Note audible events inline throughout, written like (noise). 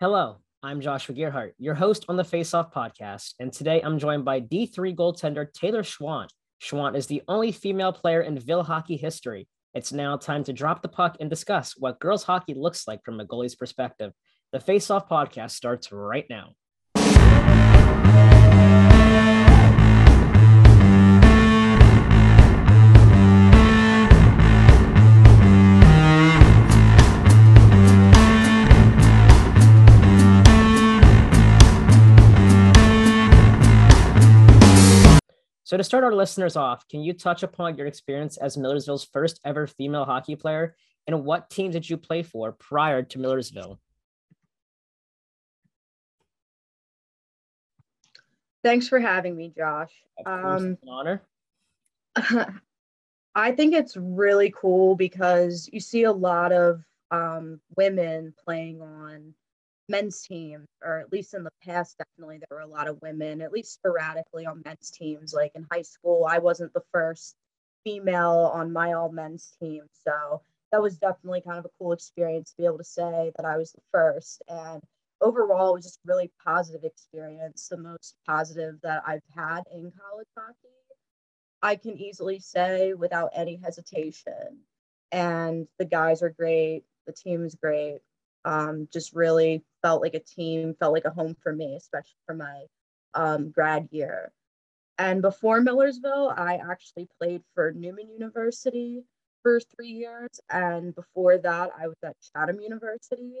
Hello, I'm Joshua Gearhart, your host on the Face Off podcast, and today I'm joined by D3 goaltender Taylor Schwandt. Schwandt is the only female player in Ville hockey history. It's now time to drop the puck and discuss what girls hockey looks like from a goalie's perspective. The Face Off podcast starts right now. So, to start our listeners off, can you touch upon your experience as Millersville's first ever female hockey player and what team did you play for prior to Millersville? Thanks for having me, Josh. Um, an honor. (laughs) I think it's really cool because you see a lot of um, women playing on men's team, or at least in the past, definitely there were a lot of women, at least sporadically on men's teams. Like in high school, I wasn't the first female on my all men's team. So that was definitely kind of a cool experience to be able to say that I was the first. And overall, it was just really positive experience, the most positive that I've had in college hockey. I can easily say without any hesitation. And the guys are great, the team is great um, just really felt like a team, felt like a home for me, especially for my um, grad year. And before Millersville, I actually played for Neumann University for three years. And before that, I was at Chatham University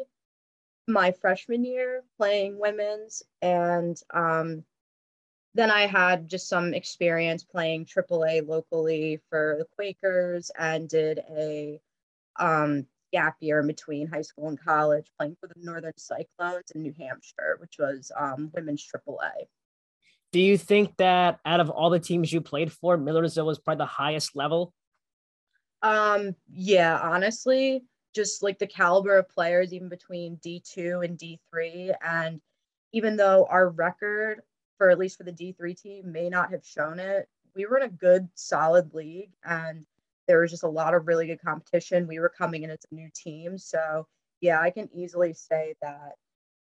my freshman year playing women's. And um, then I had just some experience playing AAA locally for the Quakers and did a um, gap year in between high school and college, playing for the Northern Cyclones in New Hampshire, which was um, women's AAA. Do you think that out of all the teams you played for, Millersville was probably the highest level? Um, yeah, honestly, just like the caliber of players, even between D2 and D3. And even though our record for at least for the D3 team may not have shown it, we were in a good, solid league. And there was just a lot of really good competition. We were coming in as a new team. So, yeah, I can easily say that,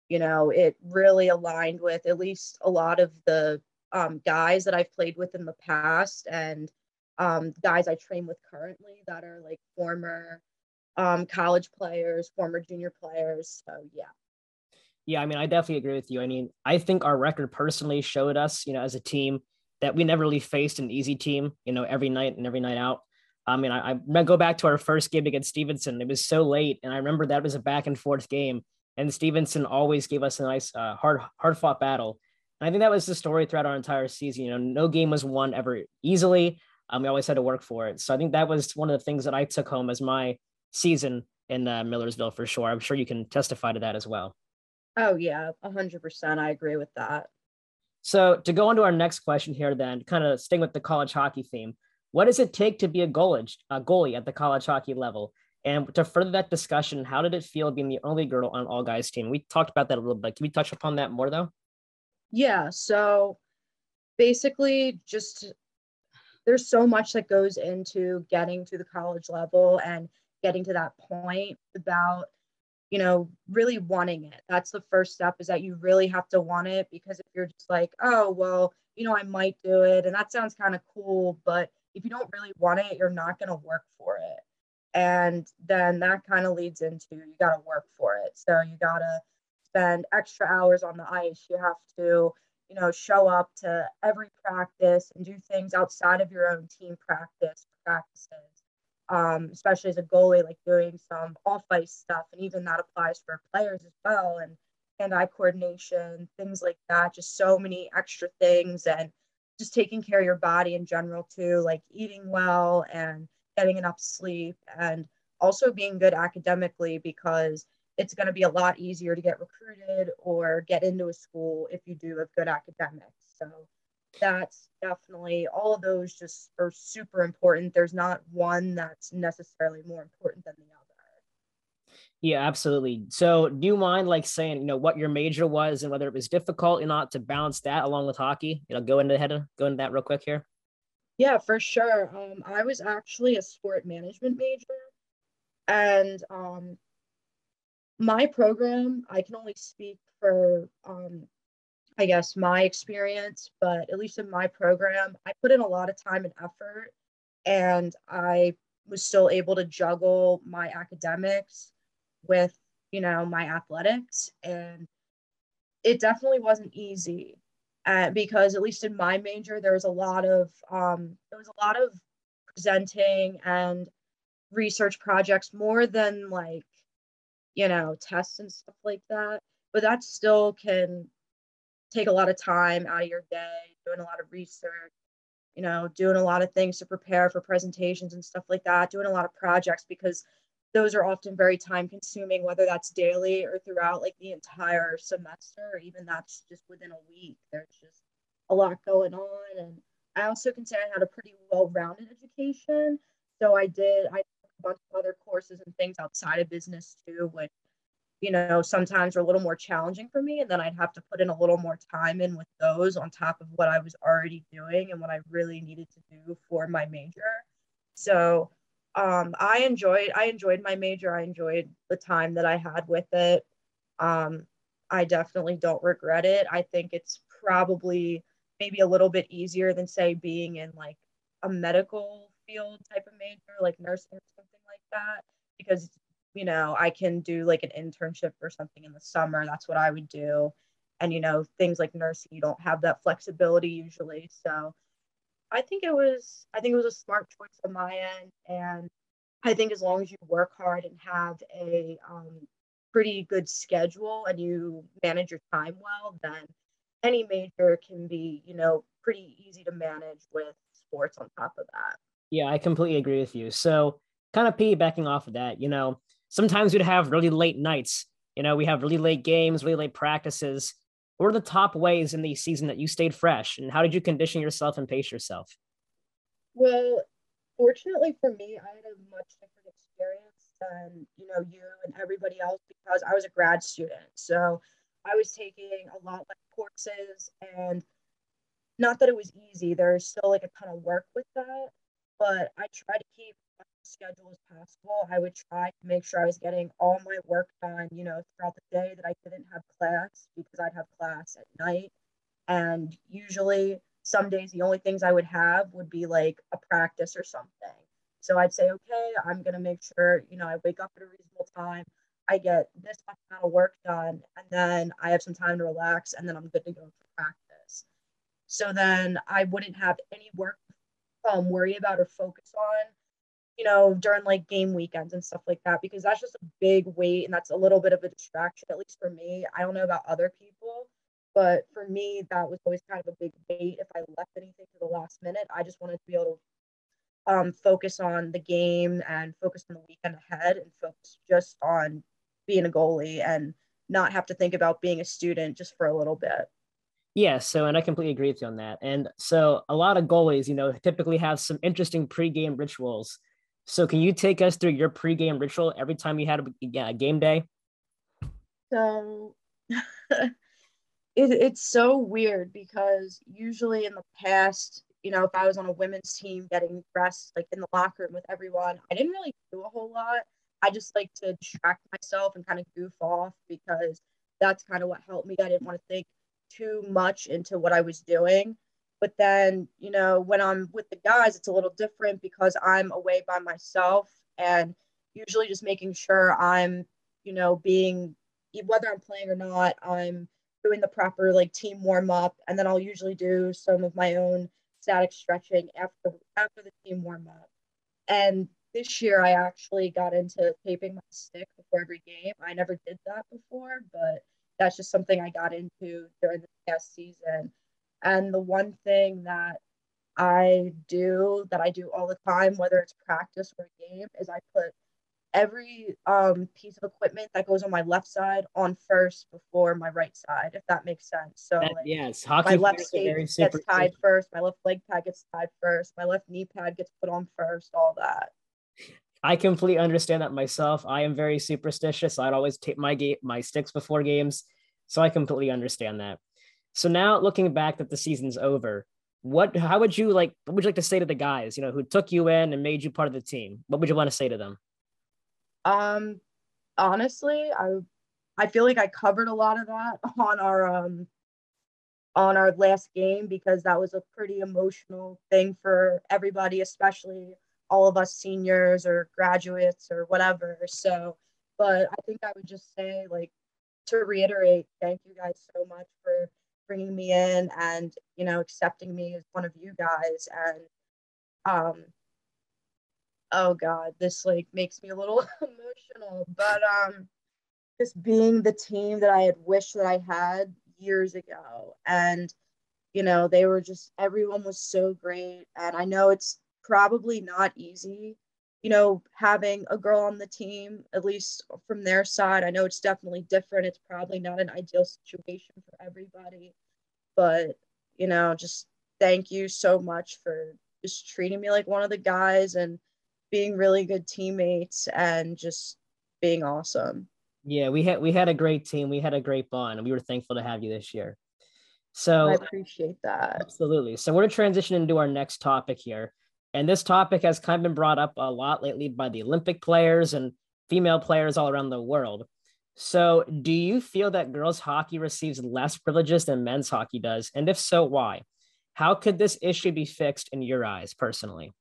you know, it really aligned with at least a lot of the um, guys that I've played with in the past and um, guys I train with currently that are like former um, college players, former junior players. So, yeah. Yeah, I mean, I definitely agree with you. I mean, I think our record personally showed us, you know, as a team that we never really faced an easy team, you know, every night and every night out. I mean, I, I go back to our first game against Stevenson. It was so late, and I remember that was a back and forth game. And Stevenson always gave us a nice, uh, hard, hard fought battle. And I think that was the story throughout our entire season. You know, no game was won ever easily. Um, we always had to work for it. So I think that was one of the things that I took home as my season in uh, Millersville for sure. I'm sure you can testify to that as well. Oh yeah, hundred percent. I agree with that. So to go on to our next question here, then, kind of staying with the college hockey theme. What does it take to be a goalie, a goalie at the college hockey level? And to further that discussion, how did it feel being the only girl on all guys team? We talked about that a little bit. Can we touch upon that more though? Yeah. So basically, just there's so much that goes into getting to the college level and getting to that point about you know really wanting it that's the first step is that you really have to want it because if you're just like oh well you know i might do it and that sounds kind of cool but if you don't really want it, you're not going to work for it. And then that kind of leads into you got to work for it. So you got to spend extra hours on the ice. You have to, you know, show up to every practice and do things outside of your own team practice practices. Um, especially as a goalie, like doing some off ice stuff, and even that applies for players as well, and hand-eye coordination, things like that. Just so many extra things, and just taking care of your body in general too, like eating well and getting enough sleep and also being good academically because it's going to be a lot easier to get recruited or get into a school if you do have good academics. So that's definitely all of those just are super important. There's not one that's necessarily more important than the other. Yeah, absolutely. So, do you mind like saying, you know, what your major was and whether it was difficult or not to balance that along with hockey? You know, go into head go into that real quick here. Yeah, for sure. Um, I was actually a sport management major, and um, my program, I can only speak for, um, I guess, my experience, but at least in my program, I put in a lot of time and effort, and I was still able to juggle my academics with, you know, my athletics. And it definitely wasn't easy uh, because, at least in my major, there was a lot of, um, there was a lot of presenting and research projects more than like you know, tests and stuff like that. But that still can take a lot of time out of your day, doing a lot of research, you know, doing a lot of things to prepare for presentations and stuff like that, doing a lot of projects because those are often very time consuming, whether that's daily or throughout like the entire semester, or even that's just within a week. There's just a lot going on. And I also can say I had a pretty well rounded education. So I did, I did a bunch of other courses and things outside of business too, which, you know, sometimes are a little more challenging for me. And then I'd have to put in a little more time in with those on top of what I was already doing and what I really needed to do for my major. So um, I enjoyed I enjoyed my major. I enjoyed the time that I had with it. Um, I definitely don't regret it. I think it's probably maybe a little bit easier than say being in like a medical field type of major, like nursing or something like that, because you know I can do like an internship or something in the summer. That's what I would do, and you know things like nursing, you don't have that flexibility usually. So I think it was I think it was a smart choice on my end, and I think as long as you work hard and have a um, pretty good schedule and you manage your time well, then any major can be you know pretty easy to manage with sports on top of that. Yeah, I completely agree with you. So, kind of piggybacking off of that, you know, sometimes we'd have really late nights. You know, we have really late games, really late practices. What are the top ways in the season that you stayed fresh, and how did you condition yourself and pace yourself? Well, fortunately for me, I had a much different experience than you know you and everybody else because I was a grad student. So I was taking a lot less courses, and not that it was easy. There's still like a ton of work with that, but I try to keep schedule as possible. I would try to make sure I was getting all my work done, you know, throughout the day that I didn't have class because I'd have class at night. And usually some days the only things I would have would be like a practice or something. So I'd say, okay, I'm gonna make sure, you know, I wake up at a reasonable time. I get this much amount of work done, and then I have some time to relax, and then I'm good to go for practice. So then I wouldn't have any work um, worry about or focus on, you know, during like game weekends and stuff like that, because that's just a big weight and that's a little bit of a distraction, at least for me. I don't know about other people, but for me, that was always kind of a big weight. If I left anything to the last minute, I just wanted to be able to um, focus on the game and focus on the weekend ahead and focus just on being a goalie and not have to think about being a student just for a little bit. Yeah, so and I completely agree with you on that. And so a lot of goalies, you know, typically have some interesting pregame rituals. So can you take us through your pregame ritual every time you had a, a game day? So (laughs) it, it's so weird because usually in the past, you know, if I was on a women's team getting dressed like in the locker room with everyone, I didn't really do a whole lot. I just like to distract myself and kind of goof off because that's kind of what helped me. I didn't want to think too much into what I was doing. But then, you know, when I'm with the guys, it's a little different because I'm away by myself and usually just making sure I'm, you know, being, whether I'm playing or not, I'm doing the proper like team warm up. And then I'll usually do some of my own static stretching after after the team warm up. And this year I actually got into taping my stick before every game. I never did that before, but that's just something I got into during the past season. And the one thing that I do that I do all the time, whether it's practice or game, is I put every um, piece of equipment that goes on my left side on first before my right side, if that makes sense. So that, like, yes, hockey my left skate gets tied first, my left leg pad gets tied first, my left knee pad gets put on first, all that. I completely understand that myself. I am very superstitious. I'd always take my game, my sticks before games. So I completely understand that. So now looking back that the season's over, what how would you like what would you like to say to the guys, you know, who took you in and made you part of the team? What would you want to say to them? Um honestly, I I feel like I covered a lot of that (laughs) on our um on our last game because that was a pretty emotional thing for everybody, especially all of us seniors or graduates or whatever. So, but I think I would just say, like, to reiterate, thank you guys so much for bringing me in and, you know, accepting me as one of you guys. And, um, oh God, this like makes me a little (laughs) emotional, but, um, just being the team that I had wished that I had years ago. And, you know, they were just, everyone was so great. And I know it's probably not easy, you know, having a girl on the team, at least from their side. I know it's definitely different. It's probably not an ideal situation for everybody. But, you know, just thank you so much for just treating me like one of the guys and being really good teammates and just being awesome. Yeah, we had we had a great team. We had a great bond, and we were thankful to have you this year. So I appreciate that. Absolutely. So we're going to transition into our next topic here. And this topic has kind of been brought up a lot lately by the Olympic players and female players all around the world. So, do you feel that girls hockey receives less privileges than men's hockey does? And if so, why? How could this issue be fixed in your eyes personally?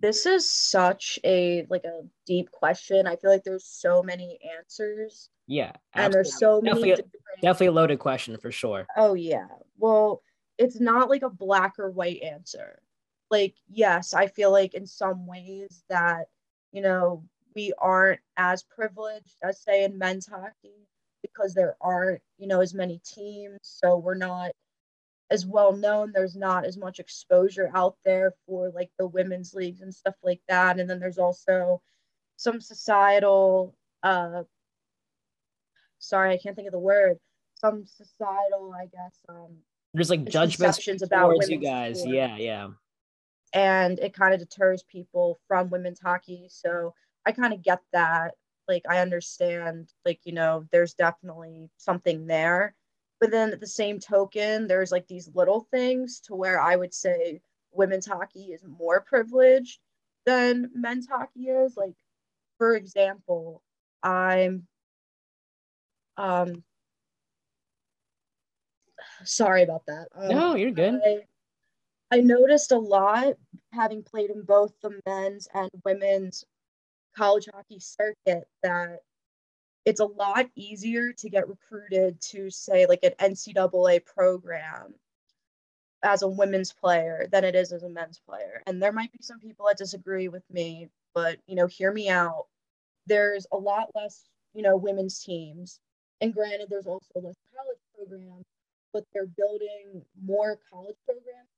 this is such a like a deep question. I feel like there's so many answers. Yeah. Absolutely. And there's so definitely, many different... definitely a loaded question for sure. Oh yeah. Well, it's not like a black or white answer. Like, yes, I feel like in some ways that, you know, we aren't as privileged as say in men's hockey because there aren't, you know, as many teams. So we're not as well known. There's not as much exposure out there for like the women's leagues and stuff like that. And then there's also some societal uh sorry, I can't think of the word. Some societal, I guess, um there's like judgments about you guys. Sport. Yeah, yeah. And it kind of deters people from women's hockey. So I kind of get that. Like I understand, like, you know, there's definitely something there but then at the same token, there's like these little things to where I would say women's hockey is more privileged than men's hockey is. Like, for example, I'm um (sighs) sorry about that. Um, no, you're good. I, I noticed a lot having played in both the men's and women's college hockey circuit that it's a lot easier to get recruited to say like an NCAA program as a women's player than it is as a men's player. And there might be some people that disagree with me, but you know, hear me out. There's a lot less, you know, women's teams. And granted, there's also less college programs, but they're building more college programs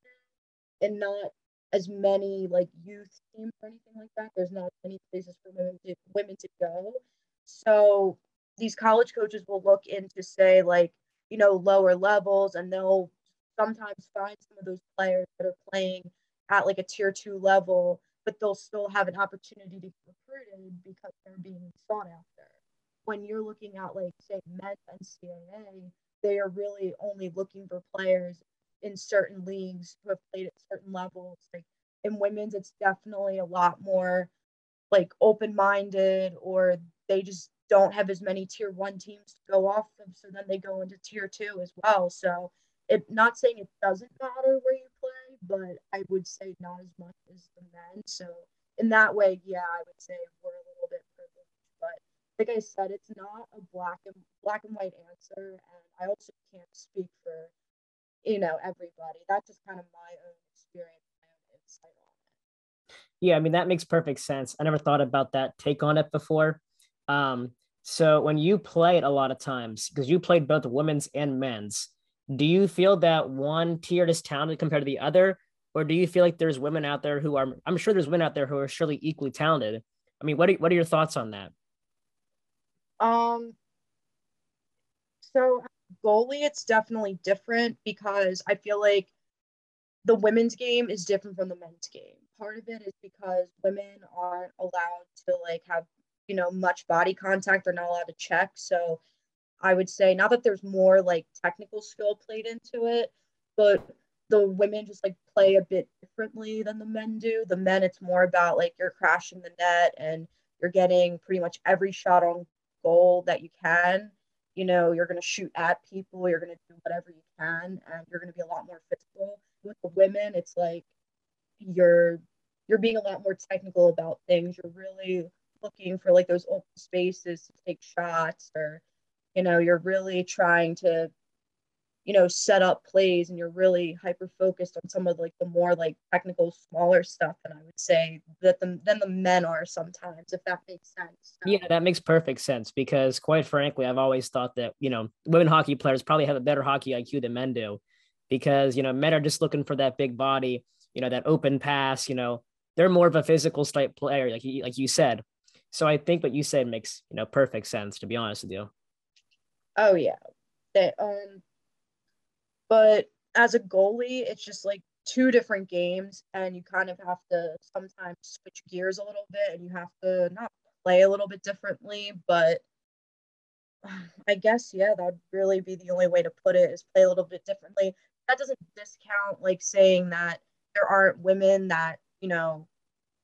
and not as many like youth teams or anything like that. There's not many places for women to women to go. So these college coaches will look into say like, you know, lower levels and they'll sometimes find some of those players that are playing at like a tier two level, but they'll still have an opportunity to get recruited because they're being sought after. When you're looking at like say men's NCAA, they are really only looking for players in certain leagues who have played at certain levels. Like in women's, it's definitely a lot more like open minded or they just don't have as many tier one teams to go off of. So then they go into tier two as well. So it not saying it doesn't matter where you play, but I would say not as much as the men. So in that way, yeah, I would say we're a little bit privileged. But like I said, it's not a black and black and white answer. And I also can't speak for, you know, everybody. That's just kind of my own experience, my own insight on it. Yeah, I mean that makes perfect sense. I never thought about that take on it before. Um, so when you play it a lot of times, because you played both women's and men's, do you feel that one tier is talented compared to the other? Or do you feel like there's women out there who are, I'm sure there's women out there who are surely equally talented. I mean, what are, what are your thoughts on that? Um, so goalie, it's definitely different because I feel like the women's game is different from the men's game. Part of it is because women aren't allowed to like have you know much body contact they're not allowed to check so i would say not that there's more like technical skill played into it but the women just like play a bit differently than the men do the men it's more about like you're crashing the net and you're getting pretty much every shot on goal that you can. You know, you're going to shoot at people, you're going to do whatever you can, and you're going to be a lot more physical. With the women, it's like you're you're being a lot more technical about things. You're really looking for like those open spaces to take shots or you know, you're really trying to you know set up plays and you're really hyper focused on some of like the more like technical smaller stuff and i would say that the than the men are sometimes if that makes sense. So. yeah that makes perfect sense because quite frankly i've always thought that you know women hockey players probably have a better hockey iq than men do because you know men are just looking for that big body you know that open pass you know they're more of a physical type player like you, like you said. So i think what you said makes you know perfect sense to be honest with you. Oh yeah. They, um but as a goalie, it's just like two different games, and you kind of have to sometimes switch gears a little bit, and you have to not play a little bit differently, but I guess yeah, that'd really be the only way to put it is play a little bit differently. That doesn't discount like saying that there aren't women that you know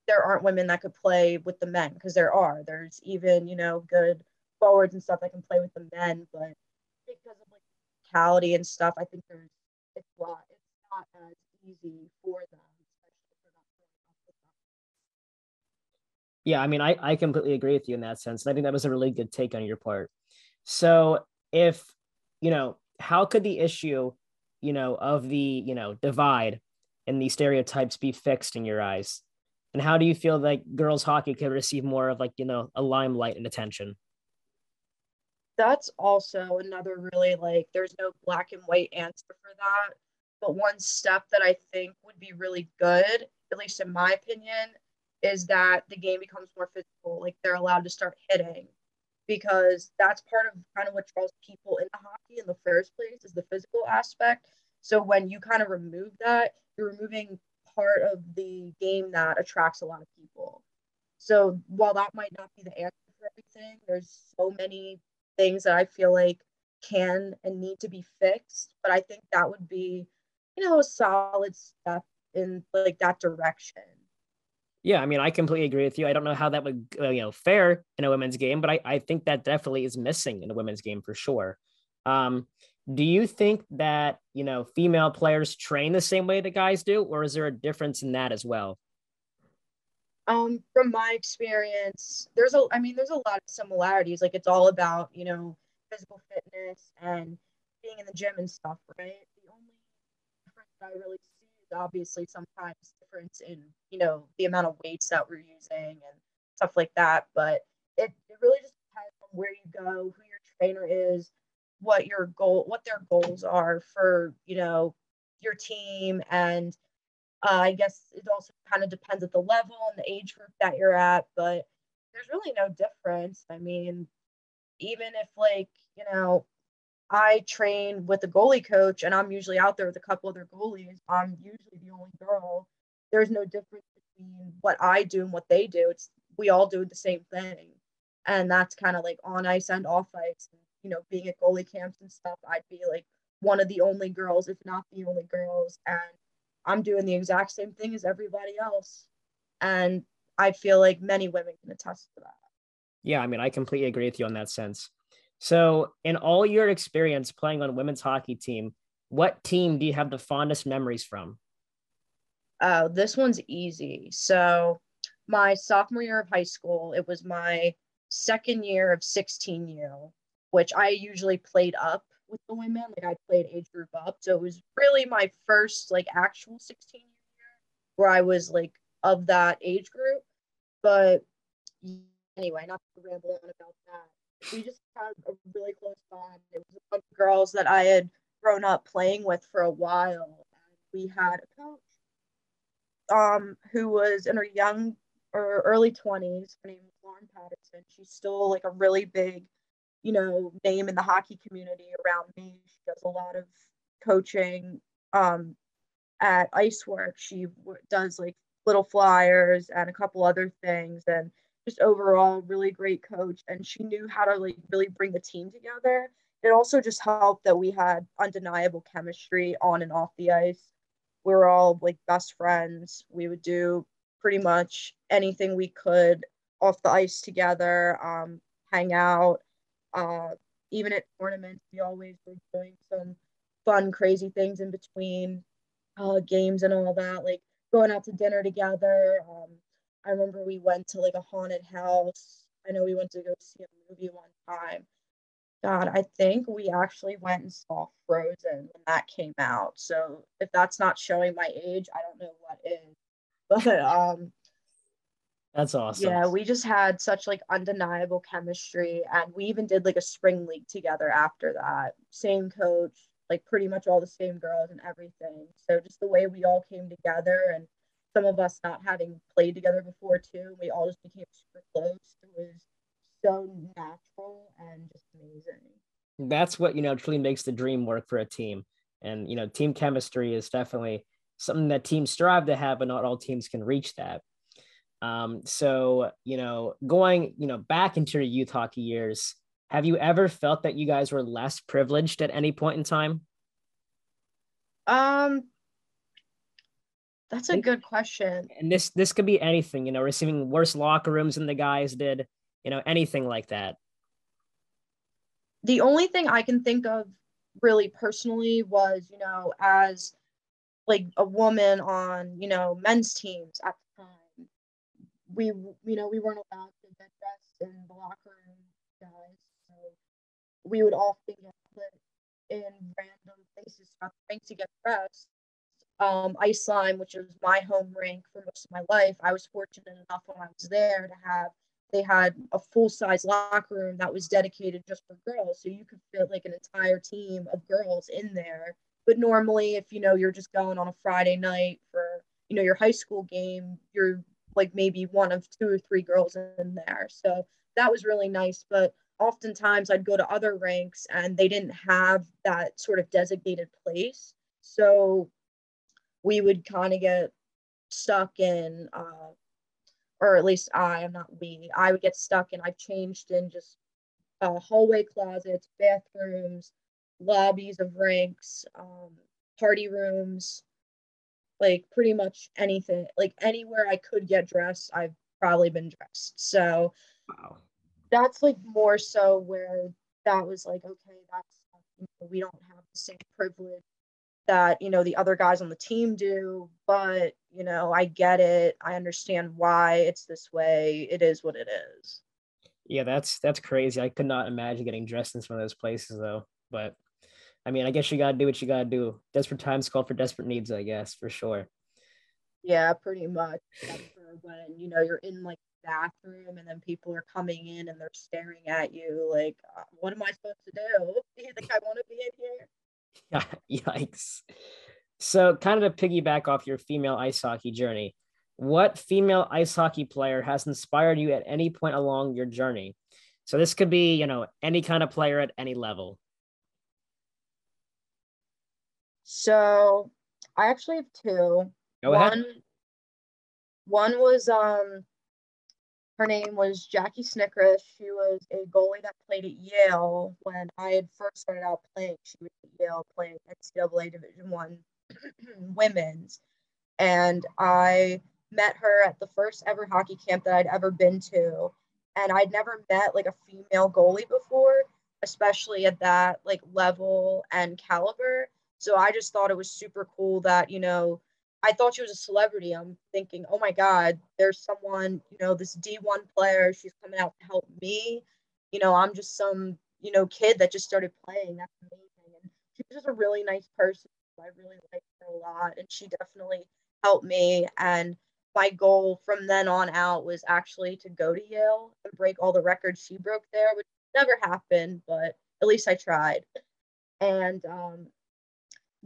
there aren't women that could play with the men because there are. There's even you know good forwards and stuff that can play with the men, but and stuff, I think there's it's. It's not as easy for them, Yeah, I mean, I, I completely agree with you in that sense. And I think that was a really good take on your part. So if, you know, how could the issue, you know, of the, you know, divide and the stereotypes be fixed in your eyes? And how do you feel like girls hockey could receive more of like, you know, a limelight and attention? That's also another really like there's no black and white answer for that. But one step that i think would be really good at least in my opinion is that the game becomes more physical like they're allowed to start hitting. Because that's part of kind of what draws people into hockey in the first place is the physical aspect. So when you kind of remove that you're removing part of the game that attracts a lot of people. So while that might not be the answer for everything there's so many things that I feel like can and need to be fixed. But I think that would be, you know, a solid step in like that direction. Yeah, I mean, I completely agree with you. I don't know how that would, uh, you know, fare in a women's game, but I, I think that definitely is missing in a women's game for sure. Um, do you think that, you know, female players train the same way that guys do, or is there a difference in that as well? Um from my experience there's a i mean there's a lot of similarities. Like it's all about you know physical fitness and being in the gym and stuff right? The only difference that i really see is obviously sometimes difference in you know the amount of weights that we're using and stuff like that. But it, it really just depends on where you go who your trainer is what your goal what their goals are for you know your team and uh, I guess it also kind of depends at the level and the age group that you're at, but there's really no difference. I mean, even if like, you know, I train with a goalie coach and I'm usually out there with a couple other goalies, I'm usually the only girl. There's no difference between what I do and what they do. It's we all do the same thing. And that's kind of like on ice and off ice. And, you know, being at goalie camps and stuff, I'd be like one of the only girls, if not the only girls. And I'm doing the exact same thing as everybody else. And I feel like many women can attest to that. Yeah, I mean, I completely agree with you on that sense. So, in all your experience playing on a women's hockey team, what team do you have the fondest memories from? Oh, this one's easy. So, my sophomore year of high school, it was my second year of 16U, which I usually played up with the women. Like I played age group up. So it was really my first like actual 16 year where I was like of that age group. But anyway, not to ramble on about that. We just had a really close bond. It was a bunch of girls that I had grown up playing with for a while. And we had a coach um who was in her young or early 20s. Her name was Lauren Patterson. She's still like a really big you know, name in the hockey community around me. She does a lot of coaching um, at Icework. She w- does like little flyers and a couple other things, and just overall really great coach. And she knew how to like really bring the team together. It also just helped that we had undeniable chemistry on and off the ice. We were all like best friends. We would do pretty much anything we could off the ice together, um, hang out Uh, even at tournaments, we always were doing some fun, crazy things in between uh, games and all that, like going out to dinner together. Um, I remember we went to like a haunted house. I know we went to go see a movie one time. God, I think we actually went and saw Frozen when that came out. So if that's not showing my age, I don't know what is. (laughs) But um that's awesome. Yeah, we just had such like undeniable chemistry and we even did like a spring league together after that. Same coach, like pretty much all the same girls and everything. So just the way we all came together and some of us not having played together before too, we all just became super close. It was so natural and just amazing. That's what you know truly makes the dream work for a team. And you know, team chemistry is definitely something that teams strive to have, but not all teams can reach that. Um, so you know, going you know back into your youth hockey years, have you ever felt that you guys were less privileged at any point in time? Um, that's a good question. And this this could be anything, you know, receiving worse locker rooms than the guys did, you know, anything like that. The only thing I can think of really personally was, you know, as like a woman on, you know, men's teams at we, you know, we weren't allowed to get dressed in the locker room, guys. So we would often get put in random places throughout the rink to get dressed. Um, Iceline, which was my home rink for most of my life, I was fortunate enough when I was there to have they had a full size locker room that was dedicated just for girls. So you could fit like an entire team of girls in there. But normally, if you know you're just going on a Friday night for you know your high school game, you're like maybe one of two or three girls in there. So that was really nice. But oftentimes I'd go to other ranks and they didn't have that sort of designated place. So we would kind of get stuck in uh, or at least I, am not we, I would get stuck and I've changed in just uh, hallway closets, bathrooms, lobbies of ranks, um, party rooms, like pretty much anything, like anywhere I could get dressed, I've probably been dressed. So wow. that's like more so where that was like, okay, that's, you know, we don't have the same privilege that you know the other guys on the team do but you know i get it i understand why it's this way it is what it is yeah that's that's crazy i could not imagine getting dressed in some of those places though but i mean i guess you gotta do what you gotta do desperate times call for desperate needs i guess for sure yeah pretty much when you know you're in like bathroom and then people are coming in and they're staring at you like uh, what am i supposed to do? do you think i want to be in here (laughs) Yikes. So, kind of to piggyback off your female ice hockey journey, what female ice hockey player has inspired you at any point along your journey? So, this could be, you know, any kind of player at any level. So, I actually have two. Go one, ahead. One was um her name was Jackie Snikeris. She was a goalie that played at Yale when I had first started out playing. She was at Yale playing NCAA Division One (clears throat) women's, and I met her at the first ever hockey camp that I'd ever been to, and I'd never met like a female goalie before, especially at that like level and caliber. So I just thought it was super cool that you know I thought she was a celebrity. I'm thinking, oh my God, there's someone, you know, this D1 player. She's coming out to help me. You know, I'm just some, you know, kid that just started playing. That's amazing. And she was just a really nice person. I really liked her a lot. And she definitely helped me. And my goal from then on out was actually to go to Yale and break all the records she broke there, which never happened, but at least I tried. And um,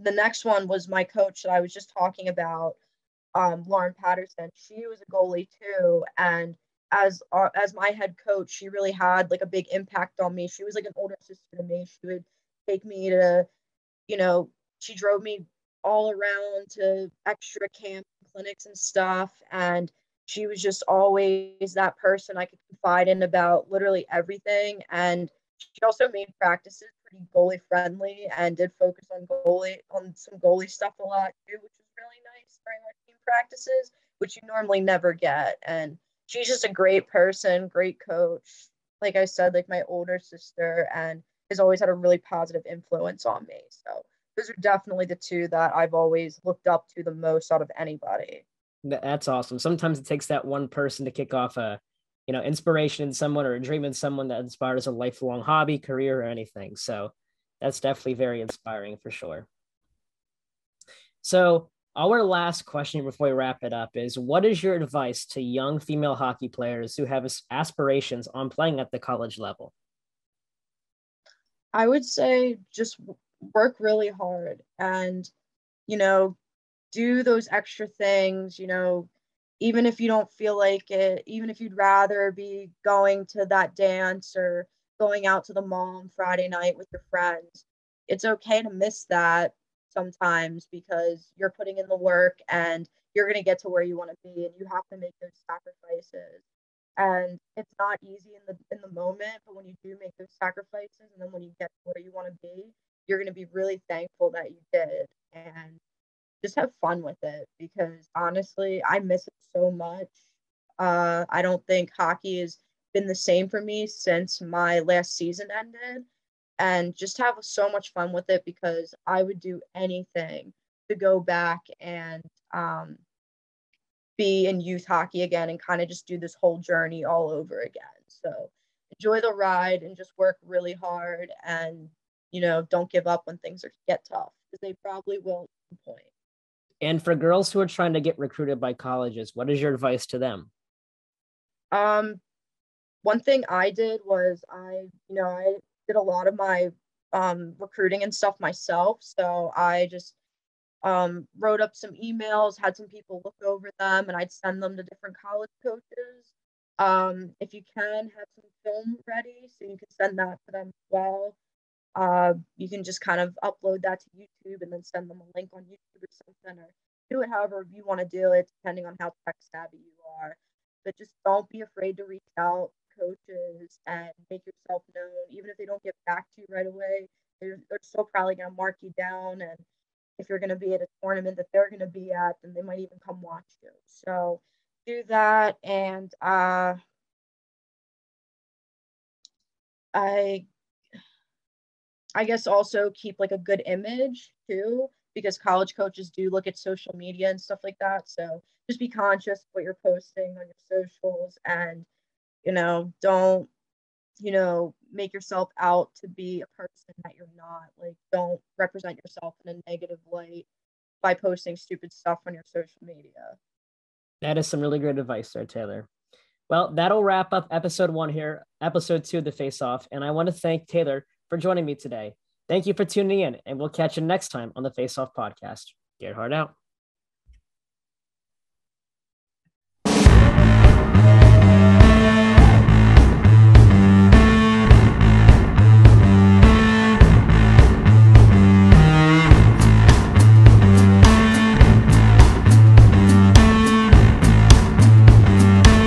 the next one was my coach that I was just talking about, um, Lauren Patterson. She was a goalie too, and as uh, as my head coach, she really had like a big impact on me. She was like an older sister to me. She would take me to, you know, she drove me all around to extra camp clinics and stuff, and she was just always that person I could confide in about literally everything. And she also made practices pretty goalie friendly and did focus on goalie on some goalie stuff a lot too, which was really nice during our team practices, which you normally never get. And she's just a great person, great coach. like I said, like my older sister and has always had a really positive influence on me. So those are definitely the two that I've always looked up to the most out of anybody. That's awesome. Sometimes it takes that one person to kick off a, you know, inspiration in someone or a dream in someone that inspires a lifelong hobby, career, or anything. So that's definitely very inspiring for sure. So our last question before we wrap it up is what is your advice to young female hockey players who have aspirations on playing at the college level? I would say just work really hard and, you know, do those extra things, you know, even if you don't feel like it, even if you'd rather be going to that dance or going out to the mall on Friday night with your friends, it's okay to miss that sometimes because you're putting in the work and you're going to get to where you want to be and you have to make those sacrifices. And it's not easy in the in the moment but when you do make those sacrifices and then when you get to where you want to be you're going to be really thankful that you did. And just have fun with it because honestly i miss it so much uh, i don't think hockey has been the same for me since my last season ended and just have so much fun with it because I would do anything to go back and um, be in youth hockey again and kind of just do this whole journey all over again. So enjoy the ride and just work really hard and you know don't give up when things are get tough because they probably will at some point. And for girls who are trying to get recruited by colleges, what is your advice to them? Um, one thing I did was I, you know, I did a lot of my um, recruiting and stuff myself. So I just um, wrote up some emails, had some people look over them, and I'd send them to different college coaches. Um, if you can, have some film ready so you can send that to them as well. Uh, you can just kind of upload that to YouTube and then send them a link on YouTube or something, or do it however you want to do it, depending on how tech savvy you are. But just don't be afraid to reach out coaches and make yourself known. Even if they don't get back to you right away, they're, they're still probably going to mark you down. And if you're going to be at a tournament that they're going to be at, then they might even come watch you. So do that. And uh, I, I guess also keep like a good image too, because college coaches do look at social media and stuff like that. So just be conscious of what you're posting on your socials and you know don't you know make yourself out to be a person that you're not. Like don't represent yourself in a negative light by posting stupid stuff on your social media. That is some really great advice there taylor. Well that'll wrap up episode one here episode two of the face off. And i want to thank taylor for joining me today. Thank you for tuning in and we'll catch you next time on the face off podcast. Gearhart out